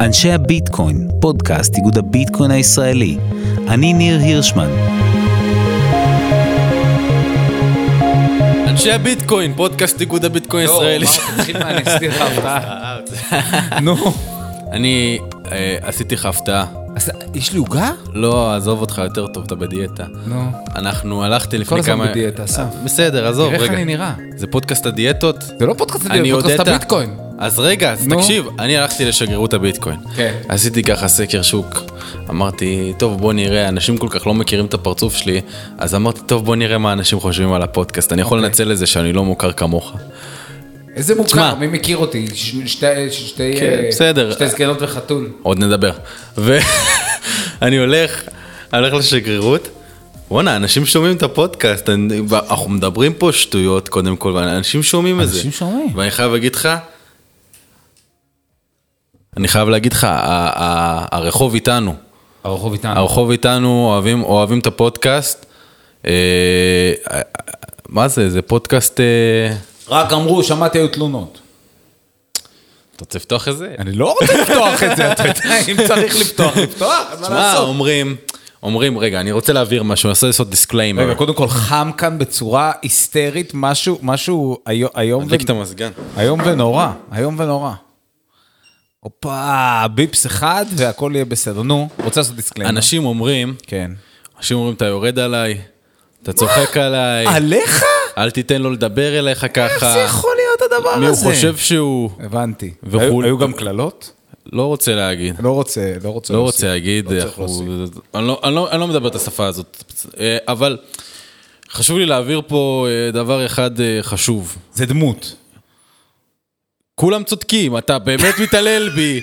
אנשי הביטקוין, פודקאסט איגוד הביטקוין הישראלי. אני ניר הירשמן. אנשי הביטקוין, פודקאסט איגוד הביטקוין הישראלי. לך הפתעה. נו. אני אה, עשיתי לך הפתעה. אז יש לי עוגה? לא, עזוב אותך יותר טוב, אתה בדיאטה. נו. אנחנו, הלכתי כל לפני הזמן כמה... בדיאטה, אסף. בסדר, עזוב, תראה איך רגע. אני נראה. זה פודקאסט הדיאטות? זה לא פודקאסט אני הדיון, פודקאסט. הביטקוין. אז רגע, אז. תקשיב, אני הלכתי לשגרירות הביטקוין. כן. עשיתי ככה סקר שוק. אמרתי, טוב, בוא נראה, אנשים כל כך לא מכירים את הפרצוף שלי, אז אמרתי, טוב, בוא נראה מה אנשים חושבים על הפודקאסט. אני יכול אוקיי. לנצל לזה שאני לא מוכר כמוך. איזה מוכר, תשמע. מי מכיר אותי? ש- שתי- שתי כן, אה, בסדר. שתי זקנות וחתול. עוד נדבר. ואני הולך, הולך לשגרירות. בואנה, אנשים שומעים את הפודקאסט, אני- אנחנו מדברים פה שטויות קודם כל, ואנשים שומעים את זה. אנשים שומעים. ואני חייב להגיד לך, אני חייב להגיד לך, הרחוב איתנו, הרחוב איתנו. הרחוב איתנו, אוהבים, אוהבים את הפודקאסט. אה, מה זה, זה פודקאסט... אה, רק אמרו, שמעתי היו תלונות. אתה רוצה לפתוח את זה? אני לא רוצה לפתוח את זה, אתה יודע, אם צריך לפתוח, לפתוח, מה לעשות? אומרים, אומרים, רגע, אני רוצה להעביר משהו, אני רוצה לעשות disclaimer. רגע, קודם כל חם כאן בצורה היסטרית, משהו, משהו איו- איום תדליק את המזגן. איום ונורא, איום ונורא. הופה, ביפס אחד והכל יהיה בסדר. נו, רוצה לעשות disclaimer. אנשים אומרים, כן. אנשים אומרים, אתה יורד עליי, אתה צוחק עליי, עליך? אל תיתן לו לדבר אליך איך ככה. זה יכול להיות הדבר הזה? מי הוא חושב שהוא... הבנתי. היו- גם קללות? לא רוצה להגיד. לא רוצה, לא רוצה לא. רוצה להגיד, לא צריך אנחנו- להוסיף. אני לא- אני לא- אני לא מדבר את השפה הזאת, אה, אבל חשוב לי להעביר פה אה, דבר אחד אה, חשוב. זה דמות. כולם צודקים, אתה באמת מתעלל בי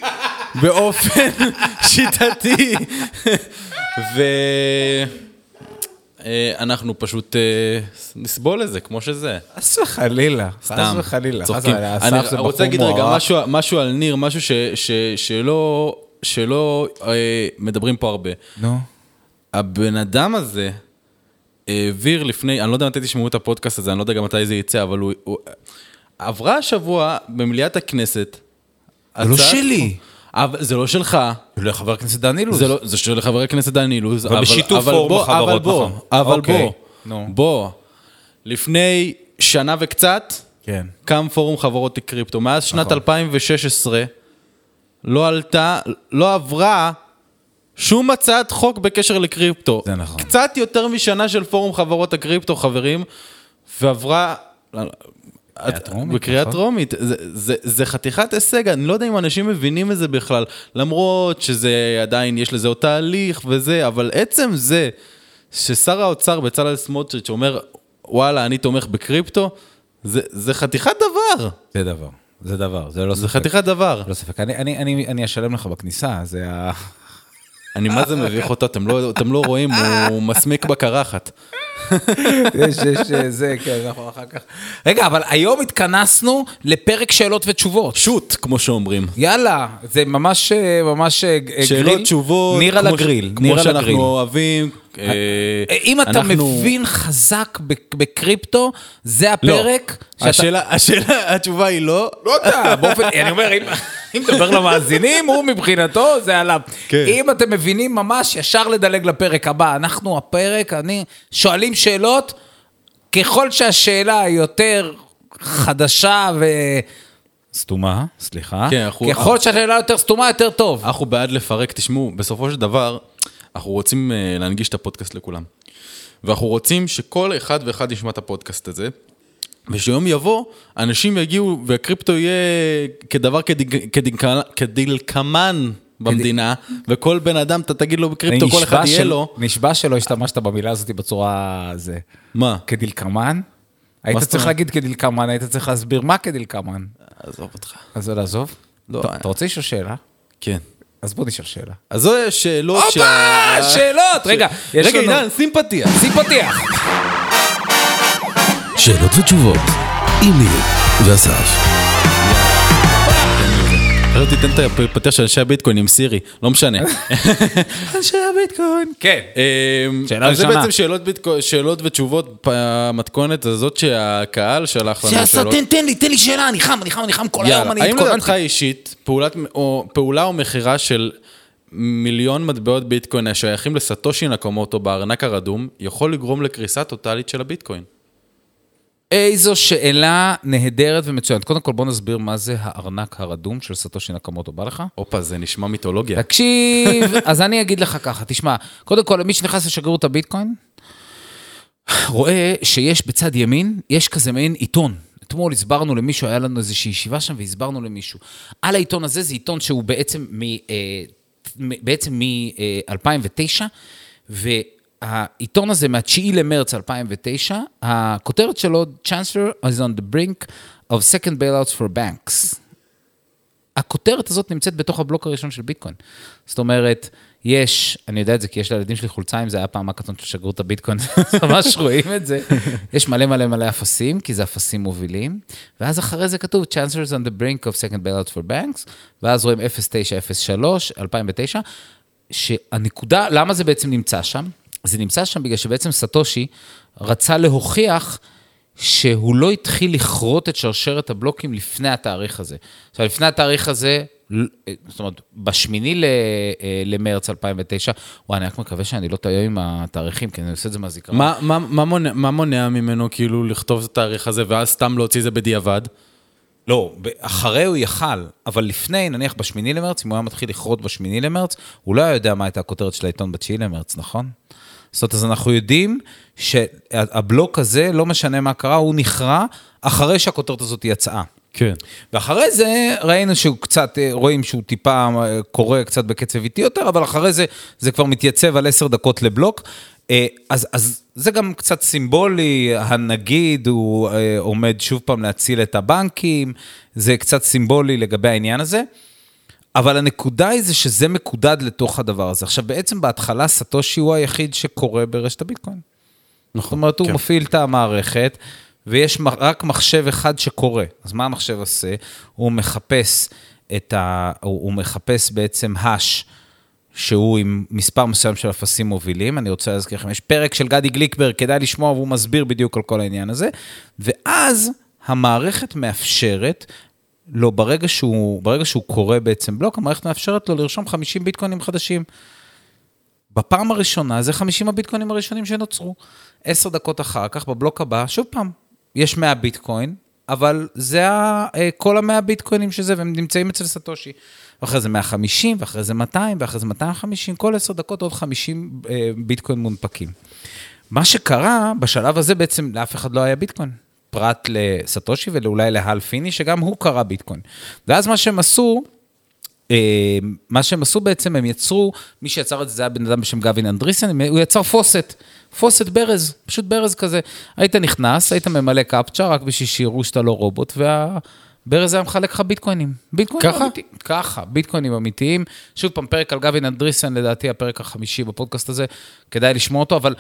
באופן שיטתי. ואנחנו פשוט אה, נסבול את זה כמו שזה. חס וחלילה. חס וחלילה. צוחקים. אני רוצה להגיד רגע. משהו, על ניר, משהו שלא, אה, מדברים פה הרבה. נו. הבן אדם הזה העביר לפני, אני לא יודע מתי תשמעו את הפודקאסט הזה, אני לא יודע גם מתי זה יצא, אבל הוא... עברה השבוע במליאת הכנסת. זה לא שלי. אבל זה לא שלך, לחבר הכנסת דן אילוז. זה, לא, זה של חבר הכנסת דן אילוז. אבל בשיתוף אבל פורום בוא, החברות, אבל בוא, נכון. אבל אוקיי, בוא, נו. בוא. לפני שנה וקצת, כן. קם פורום חברות קריפטו. מאז שנת נכון. 2016 לא עלתה, לא עברה שום הצעת חוק בקשר לקריפטו. זה נכון. קצת יותר משנה של פורום חברות הקריפטו, חברים, ועברה... בקריאה נכון. טרומית, זה, זה, זה חתיכת הישג, אני לא יודע אם אנשים מבינים את זה בכלל, למרות שזה עדיין, יש לזה עוד תהליך וזה, אבל עצם זה ששר האוצר בצלאל סמוטריץ' אומר, וואלה, אני תומך בקריפטו, זה, זה חתיכת דבר, זה דבר. זה דבר, זה לא זה ספק. חתיכת דבר. לא ספק. אני- אני- אני אני אשלם לך בכניסה, זה ה... אני מה זה מביך אותו, אתם לא, אתם לא רואים, הוא מסמיק בקרחת. יש, יש, אה, זה, כן, אנחנו אחר כך. רגע, אבל היום התכנסנו לפרק שאלות ותשובות. שוט, כמו שאומרים. יאללה, זה ממש, אה, ממש אה, גריל. שאלות, תשובות, ניר על הגריל. כמו שאנחנו. אוהבים. אם אתה מבין חזק בקריפטו, זה לא. הפרק. שאתה- השאלה, התשובה היא לא. לא יודע, באופן, אני אומר, אם- אם מדבר למאזינים, הוא מבחינתו, זה עליו. כן. אם אתם מבינים ממש, ישר לדלג לפרק הבא. אנחנו, הפרק, אני, שואלים שאלות, ככל שהשאלה יותר חדשה ו... סתומה, סליחה. כן, אנחנו- ככל שהשאלה יותר סתומה, יותר טוב. אנחנו בעד לפרק, תשמעו, בסופו של דבר, אנחנו רוצים אה, להנגיש את הפודקאסט לכולם. ואנחנו רוצים שכל אחד ואחד ישמע את הפודקאסט הזה, ושיום יבוא, אנשים יגיעו, והקריפטו יהיה כדבר כדלקמן במדינה, וכל בן אדם, אתה תגיד לו בקריפטו, כל אחד יהיה לו. נשבע שלא השתמשת במילה הזאת בצורה זה. מה? כדלקמן? היית צריך? להגיד כדלקמן, היית צריך להסביר מה כדלקמן. עזוב אותך. אז לעזוב? לא. טוב, אתה רוצה לשאול שאלה? כן. אז בוא נשאל שאלה. אז זו שאלות הופה! שאלות! רגע, יש רגע, לנו... עידן, שים פתיח. שים פתיח. שאלות ותשובות עם ניר ואסף. עכשיו תיתן את הפתיח של אנשי הביטקוין עם סירי, לא משנה. אנשי הביטקוין. כן. אמ, שאלה אז זה ראשונה. בעצם שאלות ביטקוין- שאלות ותשובות במתכונת הזאת שהקהל שלח לנו שאלות. תן, תן לי, תן לי שאלה, אני חם, אני חם, אני חם כל היום, אני האם לדעתך התכוננתי. אישית, פעולת- או- פעולה או מכירה של מיליון מטבעות ביטקוין השייכים לסטושי נקומוטו בארנק הרדום, יכול לגרום לקריסה טוטאלית של הביטקוין? איזו שאלה נהדרת ומצוינת. קודם כל, בוא נסביר מה זה הארנק הרדום של סטושי נקמוטו. בא לך? הופה, זה נשמע מיתולוגיה. תקשיב, אז אני אגיד לך ככה, תשמע, קודם כל, מי שנכנס לשגרירות הביטקוין, רואה שיש בצד ימין, יש כזה מעין עיתון. אתמול הסברנו למישהו, היה לנו איזושהי ישיבה שם והסברנו למישהו. על העיתון הזה זה עיתון שהוא בעצם מ... אה, מ- בעצם מ-2009, והעיתון הזה מה-9 למרץ 2009, הכותרת שלו, Chancellor is on the brink of second bailouts for banks. הכותרת הזאת נמצאת בתוך הבלוק הראשון של ביטקוין. זאת אומרת, יש, אני יודע את זה כי יש לילדים שלי חולצה עם זה, היה פעם הקטון של שגרירות הביטקוין, ממש רואים את זה. יש מלא מלא מלא אפסים, כי זה אפסים מובילים, ואז אחרי זה כתוב Chancellors on the brink of second bailouts for banks, ואז רואים 0903, 2009, שהנקודה, למה זה בעצם נמצא שם? זה נמצא שם בגלל שבעצם סטושי רצה להוכיח שהוא לא התחיל לכרות את שרשרת הבלוקים לפני התאריך הזה. עכשיו, לפני התאריך הזה, זאת אומרת, בשמיני ל- אה, למרץ 2009, וואי, אני רק מקווה שאני לא טועה עם התאריכים, כי אני עושה את זה מהזיכרון. מה- מה- מה מונע- מה מונע ממנו כאילו לכתוב את התאריך הזה ואז סתם להוציא את זה בדיעבד? לא, אחרי הוא יכל, אבל לפני, נניח בשמיני למרץ, אם הוא היה מתחיל לכרות בשמיני למרץ, הוא לא היה יודע מה הייתה הכותרת של העיתון בתשיעי למרץ, נכון? זאת אומרת, אז אנחנו יודעים שהבלוק הזה, לא משנה מה קרה, הוא נכרע אחרי שהכותרת הזאת יצאה. כן. ואחרי זה ראינו שהוא קצת, אה, רואים שהוא טיפה אה, קורא קצת בקצב איטי יותר, אבל אחרי זה זה כבר מתייצב על עשר דקות לבלוק. אה, אז, אז זה גם קצת סימבולי, הנגיד הוא עומד שוב פעם להציל את הבנקים, זה קצת סימבולי לגבי העניין הזה. אבל הנקודה היא זה שזה מקודד לתוך הדבר הזה. עכשיו, בעצם בהתחלה סטושי הוא היחיד שקורא ברשת הביטקוין. זאת אומרת, הוא כן. מפעיל את המערכת, ויש רק מחשב אחד שקורא. אז מה המחשב עושה? הוא מחפש את ה... הוא, הוא מחפש בעצם האש, שהוא עם מספר מסוים של אפסים מובילים. אני רוצה להזכיר לכם, יש פרק של גדי גליקברג, כדאי לשמוע, והוא מסביר בדיוק על כל העניין הזה. ואז המערכת מאפשרת לו, ברגע שהוא, ברגע שהוא קורא בעצם בלוק, המערכת מאפשרת לו לרשום 50 ביטקוינים חדשים. בפעם הראשונה זה 50 הביטקוינים הראשונים שנוצרו. עשר דקות אחר כך, בבלוק הבא, שוב פעם, יש 100 ביטקוין, אבל זה ה- אה, כל ה-100 ביטקוינים שזה, והם נמצאים אצל סטושי. ואחרי זה 150, ואחרי זה 200, ואחרי זה 250, כל עשר דקות עוד 50 אה, ביטקוין מונפקים. מה שקרה, בשלב הזה בעצם לאף אחד לא היה ביטקוין. פרט לסטושי ואולי להל פיני, שגם הוא קרא ביטקוין. ואז מה שהם עשו, אה, מה שהם עשו בעצם, הם יצרו, מי שיצר את זה, זה היה בן אדם בשם גבין אנדריסן, הוא יצר faucet, faucet ברז, פשוט ברז כזה. היית נכנס, היית ממלא קפצ'ה, רק בשביל שיראו שאתה לא רובוט, והברז היה מחלק לך ביטקוינים. ביטקוינים ככה? אמיתיים. ככה, ביטקוינים אמיתיים. שוב פעם, פרק על גבין אנדריסן, לדעתי הפרק החמישי בפודקאסט הזה, כדאי לשמוע אותו, אבל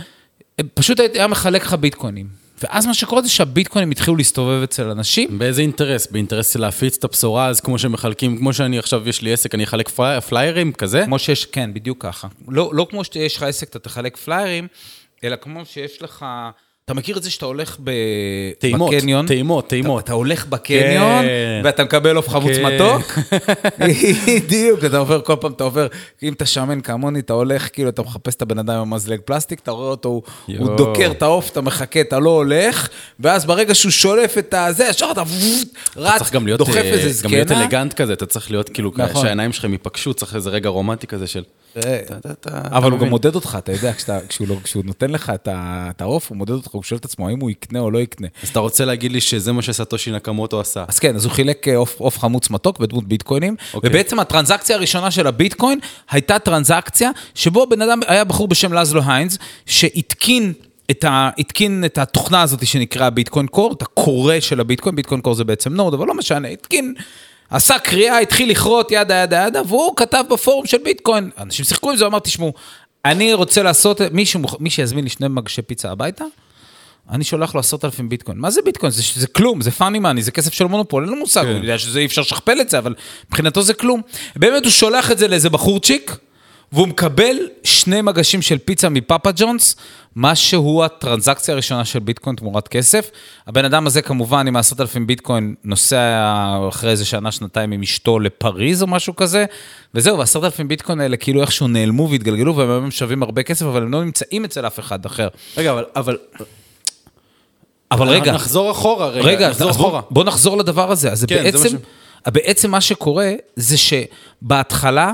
אה, פשוט היה מחלק לך ביטקוינים. ואז מה שקורה זה שהביטקוינים התחילו להסתובב אצל אנשים, באיזה אינטרס? באינטרס של להפיץ את הבשורה, אז כמו שמחלקים, כמו שאני עכשיו, יש לי עסק, אני אחלק פלי- פליירים כזה? כמו שיש, כן, בדיוק ככה. לא, לא כמו שיש לך עסק, אתה תחלק פליירים, אלא כמו שיש לך... אתה מכיר את זה שאתה הולך ב... טעימות, בקניון? טעימות, טעימות. אתה, אתה הולך בקניון, כן. ואתה מקבל עוף חמוץ כן. מתוק. בדיוק, אתה עובר כל פעם, אתה עובר, אם אתה שמן כמוני, אתה הולך, כאילו, אתה מחפש את הבן אדם עם המזלג פלסטיק, אתה רואה אותו, הוא, הוא. דוקר את העוף, אתה מחכה, אתה לא הולך, ואז ברגע שהוא שולף את הזה, ישר אתה רץ, צריך גם להיות, דוחף אה, איזה גם להיות זקנה. אלגנט כזה, אתה צריך להיות כאילו, נכון. שהעיניים שלכם ייפגשו, צריך איזה רגע רומנטי כזה של... אבל הוא גם. מודד אותך, אתה יודע, כשהוא לא- כשהוא נותן לך את העוף, הוא מודד אותך, הוא שואל את עצמו האם הוא יקנה או לא יקנה. אז אתה רוצה להגיד לי שזה מה שסטושי נקמוטו עשה. אז כן, אז הוא חילק אה, עוף חמוץ מתוק בדמות ביטקוינים, אוקיי. ובעצם הטרנזקציה הראשונה של הביטקוין הייתה טרנזקציה שבו בן אדם, היה בחור בשם לזלו הנייץ, שהתקין את, ה, התקין את התוכנה הזאת שנקרא Bitcoin Core, את ה core של הביטקוין, Bitcoin Core זה בעצם node, אבל לא משנה, התקין, עשה קריאה, התחיל לכרות ידה ידה ידה, והוא כתב בפורום של ביטקוין, אנשים שיחקו עם זה, הוא אמר, תשמעו, אני רוצה לעשות, מישהו, מוכ- מי שיזמין לי שני מגשי פיצה הביתה, אני שולח לו עשרת אלפים ביטקוין. מה זה ביטקוין? זה, זה כלום, זה פאני מאני, זה כסף של מונופול, אין לו מושג, כן. הוא יודע שזה אי אפשר לשכפל את זה, אבל מבחינתו זה כלום. באמת הוא שולח את זה לאיזה בחורצ'יק, והוא מקבל שני מגשים של פיצה מפאפה ג'ונס, מה שהוא הטרנזקציה הראשונה של ביטקוין תמורת כסף. הבן אדם הזה כמובן עם העשרת אלפים ביטקוין נוסע אחרי איזה שנה, שנתיים עם אשתו לפריז או משהו כזה, וזהו, והעשרת אלפים ביטקוין האלה כאילו איכשהו נעלמו והתגלגלו, והם היום שווים הרבה כסף, אבל הם לא נמצאים אצל אף אחד אחר. רגע, אבל... אבל... אבל רגע, נחזור אחורה, רגע. רגע, נחזור אז בוא, אחורה. בוא נחזור לדבר הזה. אז כן, בעצם, מה בעצם מה שקורה זה שבהתחלה,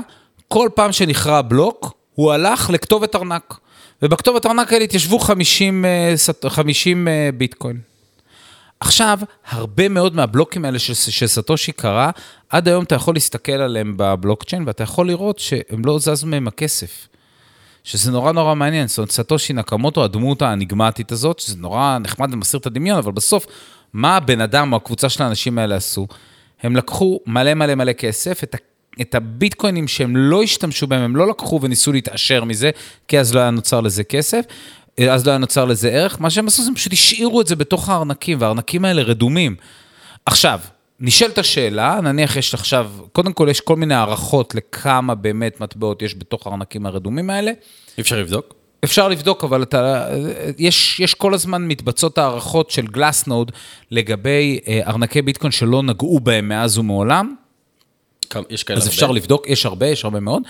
כל פעם שנכרע בלוק, הוא הלך לכתובת ארנק. ובכתובת ארנק האלה התיישבו 50, אה, סט- 50 אה, ביטקוין. עכשיו, הרבה מאוד מהבלוקים האלה שסטושי קרא, עד היום אתה יכול להסתכל עליהם בבלוקצ'יין, ואתה יכול לראות שהם לא זזו מהם הכסף. שזה נורא נורא מעניין, זאת אומרת, סטושי נקמוטו, הדמות האניגמטית הזאת, שזה נורא נחמד ומסיר את הדמיון, אבל בסוף, מה הבן אדם או הקבוצה של האנשים האלה עשו? הם לקחו מלא מלא מלא כסף, את, ה, את הביטקוינים שהם לא השתמשו בהם, הם לא לקחו וניסו להתעשר מזה, כי אז לא היה נוצר לזה כסף, אז לא היה נוצר לזה ערך, מה שהם עשו זה פשוט השאירו את זה בתוך הארנקים, והארנקים האלה רדומים. עכשיו, נשאלת השאלה, נניח יש עכשיו, קודם כל יש כל מיני הערכות לכמה באמת מטבעות יש בתוך הארנקים הרדומים האלה. אפשר לבדוק? אפשר לבדוק, אבל אתה, יש, יש כל הזמן מתבצעות הערכות של גלאסנוד לגבי אה, ארנקי ביטקוין שלא נגעו בהם מאז ומעולם, יש כאלה אז הרבה? אפשר לבדוק, יש הרבה, יש הרבה מאוד.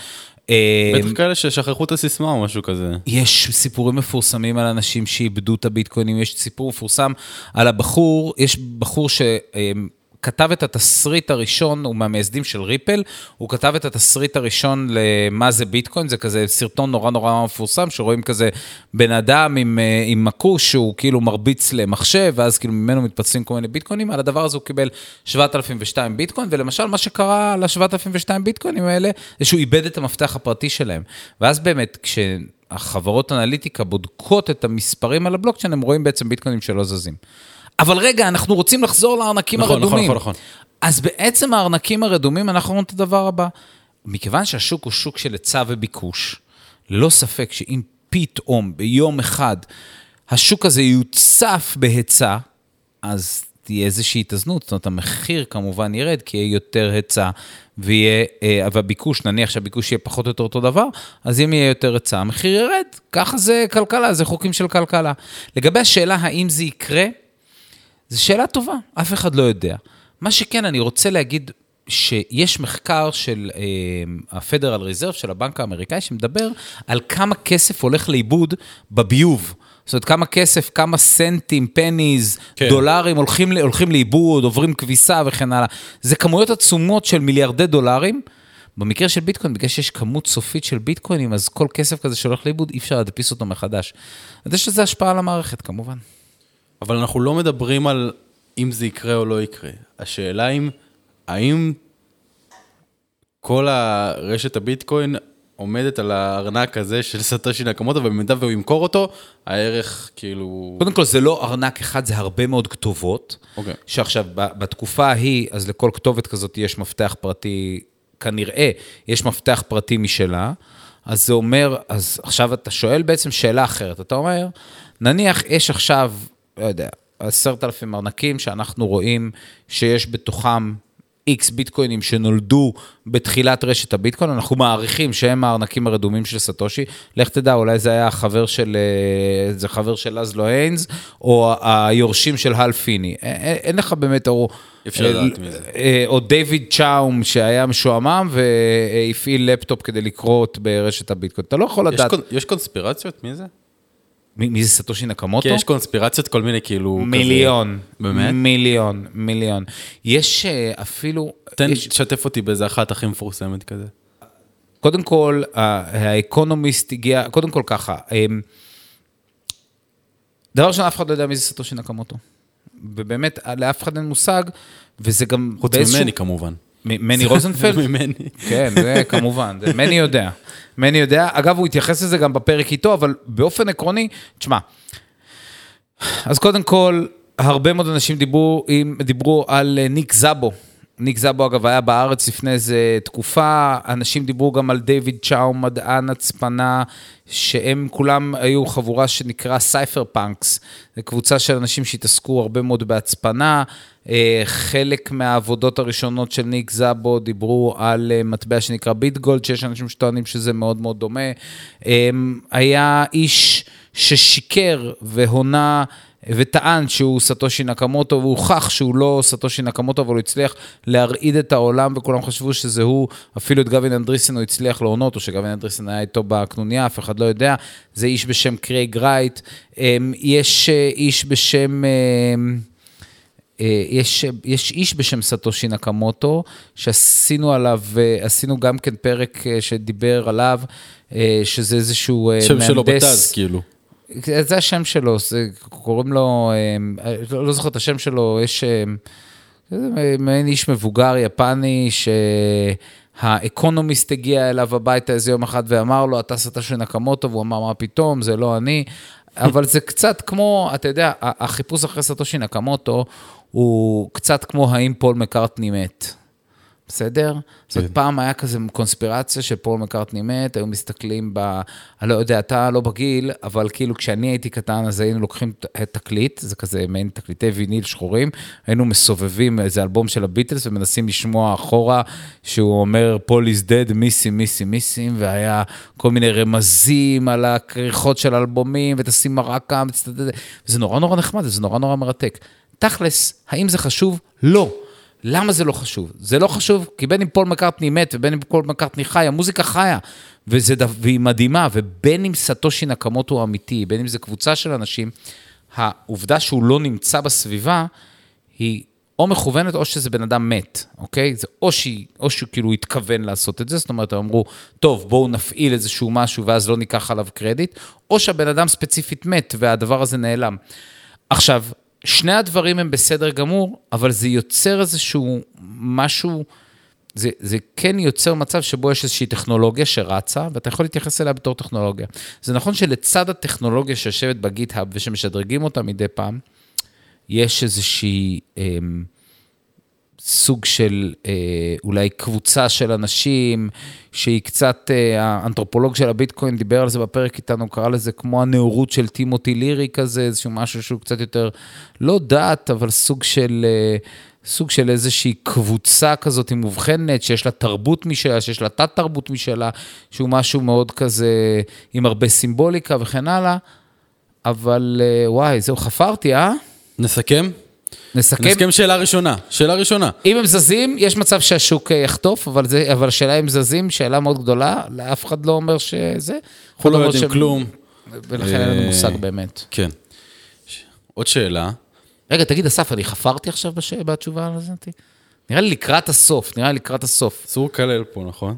אה, בטח כאלה ששכחו את הסיסמה או משהו כזה. יש סיפורים מפורסמים על אנשים שאיבדו את הביטקוינים, יש סיפור מפורסם על הבחור, יש בחור שכתב את התסריט הראשון, הוא מהמייסדים של ריפל, הוא כתב את התסריט הראשון למה זה ביטקוין, זה כזה סרטון נורא נורא מפורסם, שרואים כזה בן אדם עם, אה, עם מקוש שהוא כאילו מרביץ למחשב, ואז כאילו ממנו מתפצלים כל מיני ביטקוינים, על הדבר הזה הוא קיבל 7,002 ביטקוין, ולמשל מה שקרה ל-7,002 ביטקוינים האלה, זה שהוא איבד את המפתח הפרטי שלהם. ואז באמת, כש... החברות אנליטיקה בודקות את המספרים על הבלוקצ'יין, הם רואים בעצם ביטקוינים שלא זזים. אבל רגע, אנחנו רוצים לחזור לארנקים נכון, נכון, הרדומים. נכון, נכון. אז בעצם הארנקים הרדומים, אנחנו רואים את הדבר הבא. מכיוון שהשוק הוא שוק של היצע וביקוש, ללא ספק שאם פתאום ביום אחד השוק הזה יוצף בהיצע, אז תהיה איזושהי התאזנות, זאת אומרת, המחיר כמובן ירד, כי יהיה יותר היצע, ויהיה, אה, והביקוש, נניח שהביקוש יהיה פחות או יותר אותו דבר, אז אם יהיה יותר היצע, המחיר ירד. ככה זה כלכלה, זה חוקים של כלכלה. לגבי השאלה האם זה יקרה, זו שאלה טובה, אף אחד לא יודע. מה שכן, אני רוצה להגיד שיש מחקר של אה, ה-Federal Reserve, של הבנק האמריקאי, שמדבר על כמה כסף הולך לאיבוד בביוב. זאת אומרת, כמה כסף, כמה סנטים, פניז, כן. דולרים הולכים, הולכים לאיבוד, עוברים כביסה וכן הלאה. זה כמויות עצומות של מיליארדי דולרים. במקרה של ביטקוין, בגלל שיש כמות סופית של ביטקוינים, אז כל כסף כזה שהולך לאיבוד, אי אפשר להדפיס אותו מחדש. אז יש לזה השפעה על המערכת, כמובן. אבל אנחנו לא מדברים על אם זה יקרה או לא יקרה. השאלה אם, האם כל הרשת הביטקוין עומדת על הארנק הזה של סטושי נקמוטו, ובמידה והוא ימכור אותו, הערך כאילו... קודם כל, זה לא ארנק אחד, זה הרבה מאוד כתובות. אוקיי. שעכשיו, ב- בתקופה ההיא, אז לכל כתובת כזאת יש מפתח פרטי, כנראה, יש מפתח פרטי משלה. אז זה אומר, אז עכשיו אתה שואל בעצם שאלה אחרת. אתה אומר, נניח יש עכשיו, לא יודע, עשרת אלפים ארנקים שאנחנו רואים שיש בתוכם איקס ביטקוינים שנולדו בתחילת רשת הביטקוין, אנחנו מעריכים שהם הארנקים הרדומים של סטושי. לך תדע, אולי זה היה החבר של, אה, זה חבר של לזלו הנייץ, או היורשים של הל פיני. אין לך באמת, או... אפשר לדעת מי זה. אה, או דיוויד צ'אום שהיה משועמם והפעיל לפטופ כדי לקרות ברשת הביטקוין. אתה לא יכול יש, לדעת קונ... יש קונספירציות? מי זה? מי, מי זה סטושי נקמוטו? כי יש קונספירציות כל מיני כאילו... מיליון. כזה... באמת? מיליון, מיליון. יש אה, אפילו... תן, יש, תשתף אותי באיזה אחת הכי מפורסמת כזה. קודם כל, האקונומיסט הגיע, קודם כל ככה, אמ, דבר ראשון, אף אחד לא יודע מי זה סטושי נקמוטו. ובאמת, לאף אחד אין מושג, וזה גם חוץ באיזשהו- ממני כמובן. מני רוזנפלד? ממני. כן, זה כמובן, זה מני יודע. מני יודע. אגב, הוא התייחס לזה גם בפרק איתו, אבל באופן עקרוני, תשמע, אז קודם כל, הרבה מאוד אנשים דיברו, דיברו על אה, ניק סאבו, ניק סאבו אגב היה בארץ לפני איזה תקופה, אנשים דיברו גם על דיוויד צ'אום, מדען הצפנה, שהם כולם היו חבורה שנקרא cypherpunks, זו קבוצה של אנשים שהתעסקו הרבה מאוד בהצפנה, אה, חלק מהעבודות הראשונות של ניק סאבו דיברו על אה, מטבע שנקרא Bit Gold, שיש אנשים שטוענים שזה מאוד מאוד דומה. אה, היה איש ששיקר והונה וטען שהוא סטושי נקמוטו, והוכח שהוא לא סטושי נקמוטו, אבל הוא הצליח להרעיד את העולם, וכולם חשבו שזה הוא, אפילו את גווין אנדריסן הוא הצליח להונות, או שגווין אנדריסן היה איתו בקנוניה, אף אחד לא יודע. זה איש בשם קרייג רייט. אמ, יש אה, איש בשם... אמ, אה, יש, יש איש בשם סטושי נקמוטו, שעשינו עליו, אה, עשינו גם כן פרק שדיבר עליו, שזה איזשהו מהנדס. שם שלו בטז, כאילו. זה השם שלו, זה, קוראים לו, אה, לא, לא זוכר את השם שלו, יש אה, מעין איש מבוגר יפני שהאקונומיסט הגיע אליו הביתה איזה יום אחד ואמר לו, אתה סטה של נקמוטו, והוא אמר, מה פתאום, זה לא אני. אבל זה קצת כמו, אתה יודע, החיפוש אחרי סטושי נקמוטו הוא קצת כמו האם פול מקארטני מת. בסדר? זאת אומרת, כן. פעם היה כזה קונספירציה שפול מקארטני מת, היו מסתכלים ב... אני לא יודע, אתה לא בגיל, אבל כאילו כשאני הייתי קטן, אז היינו לוקחים תקליט, זה כזה מעין תקליטי ויניל שחורים, היינו מסובבים איזה אלבום של הביטלס ומנסים לשמוע אחורה, שהוא אומר, פול is dead, מיסים, מיסים, מיסים, והיה כל מיני רמזים על הכריכות של אלבומים, ותשים מרקה, וזה נורא נורא נחמד, זה נורא נורא מרתק. תכלס, האם זה חשוב? לא. למה זה לא חשוב? זה לא חשוב, כי בין אם פול מקארטני מת ובין אם פול מקארטני חי, המוזיקה חיה, וזה, והיא מדהימה, ובין אם סטושי נקמוטו אמיתי, בין אם זה קבוצה של אנשים, העובדה שהוא לא נמצא בסביבה, היא או מכוונת או שזה בן אדם מת, אוקיי? זה או, שהיא, או שהוא כאילו התכוון לעשות את זה, זאת אומרת, הם אמרו, טוב, בואו נפעיל איזשהו משהו ואז לא ניקח עליו קרדיט, או שהבן אדם ספציפית מת והדבר הזה נעלם. עכשיו, שני הדברים הם בסדר גמור, אבל זה יוצר איזשהו משהו, זה, זה כן יוצר מצב שבו יש איזושהי טכנולוגיה שרצה, ואתה יכול להתייחס אליה בתור טכנולוגיה. זה נכון שלצד הטכנולוגיה שיושבת בגיט-האב ושמשדרגים אותה מדי פעם, יש איזושהי... אה, סוג של אה, אולי קבוצה של אנשים, שהיא קצת, אה, האנתרופולוג של הביטקוין דיבר על זה בפרק איתנו, קרא לזה כמו הנאורות של טימותי לירי כזה, איזשהו משהו שהוא קצת יותר, לא דת, אבל סוג של... אה, סוג של איזושהי קבוצה כזאת מובחנת, שיש לה תרבות משלה, שיש לה תת-תרבות משלה, שהוא משהו מאוד כזה עם הרבה סימבוליקה וכן הלאה, אבל וואי, זהו, חפרתי, אה? נסכם? נסכם. נסכם שאלה ראשונה, שאלה ראשונה. אם הם זזים, יש מצב שהשוק אה, יחטוף, אבל, זה, אבל השאלה אם זזים, שאלה מאוד גדולה, לאף אחד לא אומר שזה. אנחנו לא יודעים כלום. ולכן אין לנו אה, מושג באמת. כן. עוד שאלה. רגע, תגיד, אסף, אני חפרתי עכשיו בש... בתשובה הזאת? נראה לי לקראת הסוף, נראה לי לקראת הסוף. אסור לקלל פה, נכון?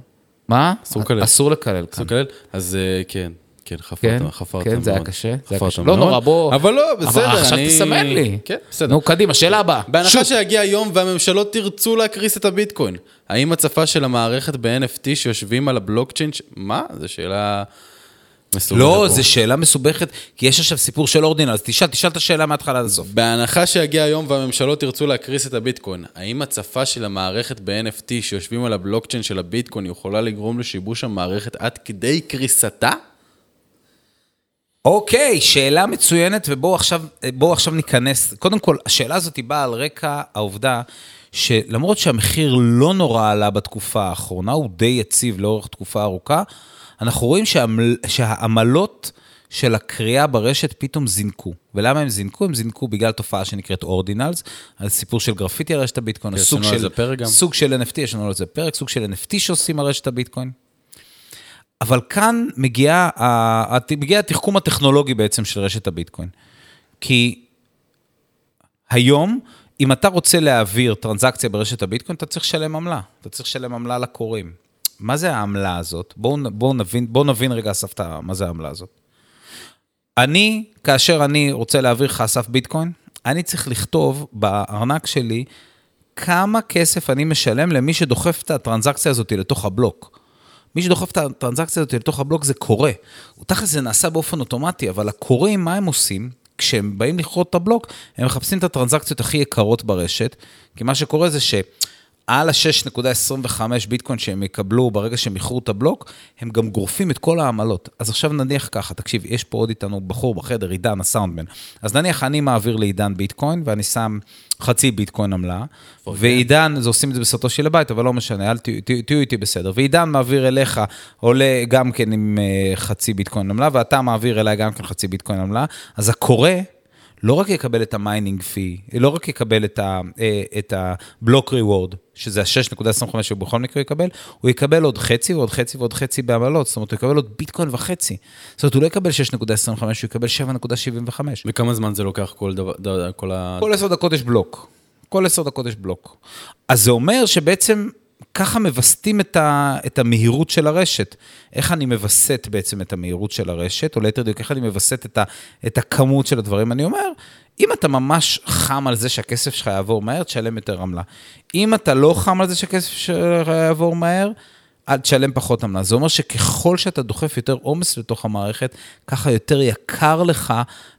מה? אסור לקלל. אסור לקלל אסור לקלל? אז אה, כן. כן, חפרת, כן, חפרת כן, מאוד. זה היה קשה, זה היה קשה. מאוד. לא נורא, בוא... אבל לא, בסדר, אבל עכשיו אני... תסמן לי. כן, בסדר. נו, קדימה, שאלה הבאה. בהנחה שיגיע היום והממשלות תרצו להקריס את הביטקוין, האם הצפה של המערכת ב-NFT שיושבים על הבלוקצ'יין, מה? זו שאלה מסובכת. לא, זו שאלה מסובכת, כי יש עכשיו סיפור של אורדינל, אז תשאל, תשאל את השאלה מההתחלה עד הסוף. בהנחה שיגיע היום והממשלות ירצו להקריס את הביטקוין, האם הצפה של המערכת ב-NFT שיושבים על הבלוקצ'יין של הביטקוין יכולה לגרום לשיבוש המערכת עד כדי קריסתה? אוקיי, שאלה מצוינת, ובואו עכשיו, עכשיו ניכנס. קודם כל, השאלה הזאת היא באה על רקע העובדה שלמרות שהמחיר לא נורא עלה בתקופה האחרונה, הוא די יציב לאורך תקופה ארוכה, אנחנו רואים שהעמל, שהעמלות של הקריאה ברשת פתאום זינקו. ולמה הם זינקו? הם זינקו בגלל תופעה שנקראת אורדינלס, על סיפור של גרפיטי על רשת הביטקוין, סוג של, סוג של NFT, יש לנו על זה פרק, סוג של NFT שעושים על רשת הביטקוין. אבל כאן מגיע, מגיע התחכום הטכנולוגי בעצם של רשת הביטקוין. כי היום, אם אתה רוצה להעביר טרנזקציה ברשת הביטקוין, אתה צריך לשלם עמלה. אתה צריך לשלם עמלה לקוראים. מה זה העמלה הזאת? בואו בוא נבין, בוא נבין רגע, אסף, מה זה העמלה הזאת. אני, כאשר אני רוצה להעביר לך אסף ביטקוין, אני צריך לכתוב בארנק שלי כמה כסף אני משלם למי שדוחף את הטרנזקציה הזאת לתוך הבלוק. מי שדוחף את הטרנזקציה הזאת לתוך הבלוק זה קורא. תכל'ס זה נעשה באופן אוטומטי, אבל הקוראים, מה הם עושים? כשהם באים לכרות את הבלוק, הם מחפשים את הטרנזקציות הכי יקרות ברשת, כי מה שקורה זה ש... על ה-6.25 ביטקוין שהם יקבלו ברגע שהם איחרו את הבלוק, הם גם גורפים את כל העמלות. אז עכשיו נניח ככה, תקשיב, יש פה עוד איתנו בחור בחדר, עידן, הסאונדמן. אז נניח אני מעביר לעידן ביטקוין, ואני שם חצי ביטקוין עמלה, ועידן, זה עושים את זה בסרטו של הבית, אבל לא משנה, אל תהיו איתי בסדר. ועידן מעביר אליך, עולה גם כן עם אה, חצי ביטקוין עמלה, ואתה מעביר אליי גם כן חצי ביטקוין עמלה, אז הכורה... לא רק יקבל את ה mining fee, לא רק יקבל את, ה, אה, את ה block reward, שזה ה-6.25 שהוא בכל מקרה יקבל, הוא יקבל עוד חצי ועוד חצי ועוד חצי בעמלות, זאת אומרת, הוא יקבל עוד ביטקוין וחצי. זאת אומרת, הוא לא יקבל 6.25, הוא יקבל 7.75. וכמה זמן זה לוקח כל דבר, כל ה... כל עשר דקות יש בלוק. כל עשר דקות יש בלוק. אז זה אומר שבעצם ככה מווסתים את, ה, את המהירות של הרשת. איך אני מווסת בעצם את המהירות של הרשת, או ליתר דיוק, איך אני מווסת את, את הכמות של הדברים? אני אומר, אם אתה ממש חם על זה שהכסף שלך יעבור מהר, תשלם יותר עמלה. אם אתה לא חם על זה שהכסף שלך יעבור מהר, אל תשלם פחות עמלה. זה אומר שככל שאתה דוחף יותר עומס לתוך המערכת, ככה יותר יקר לך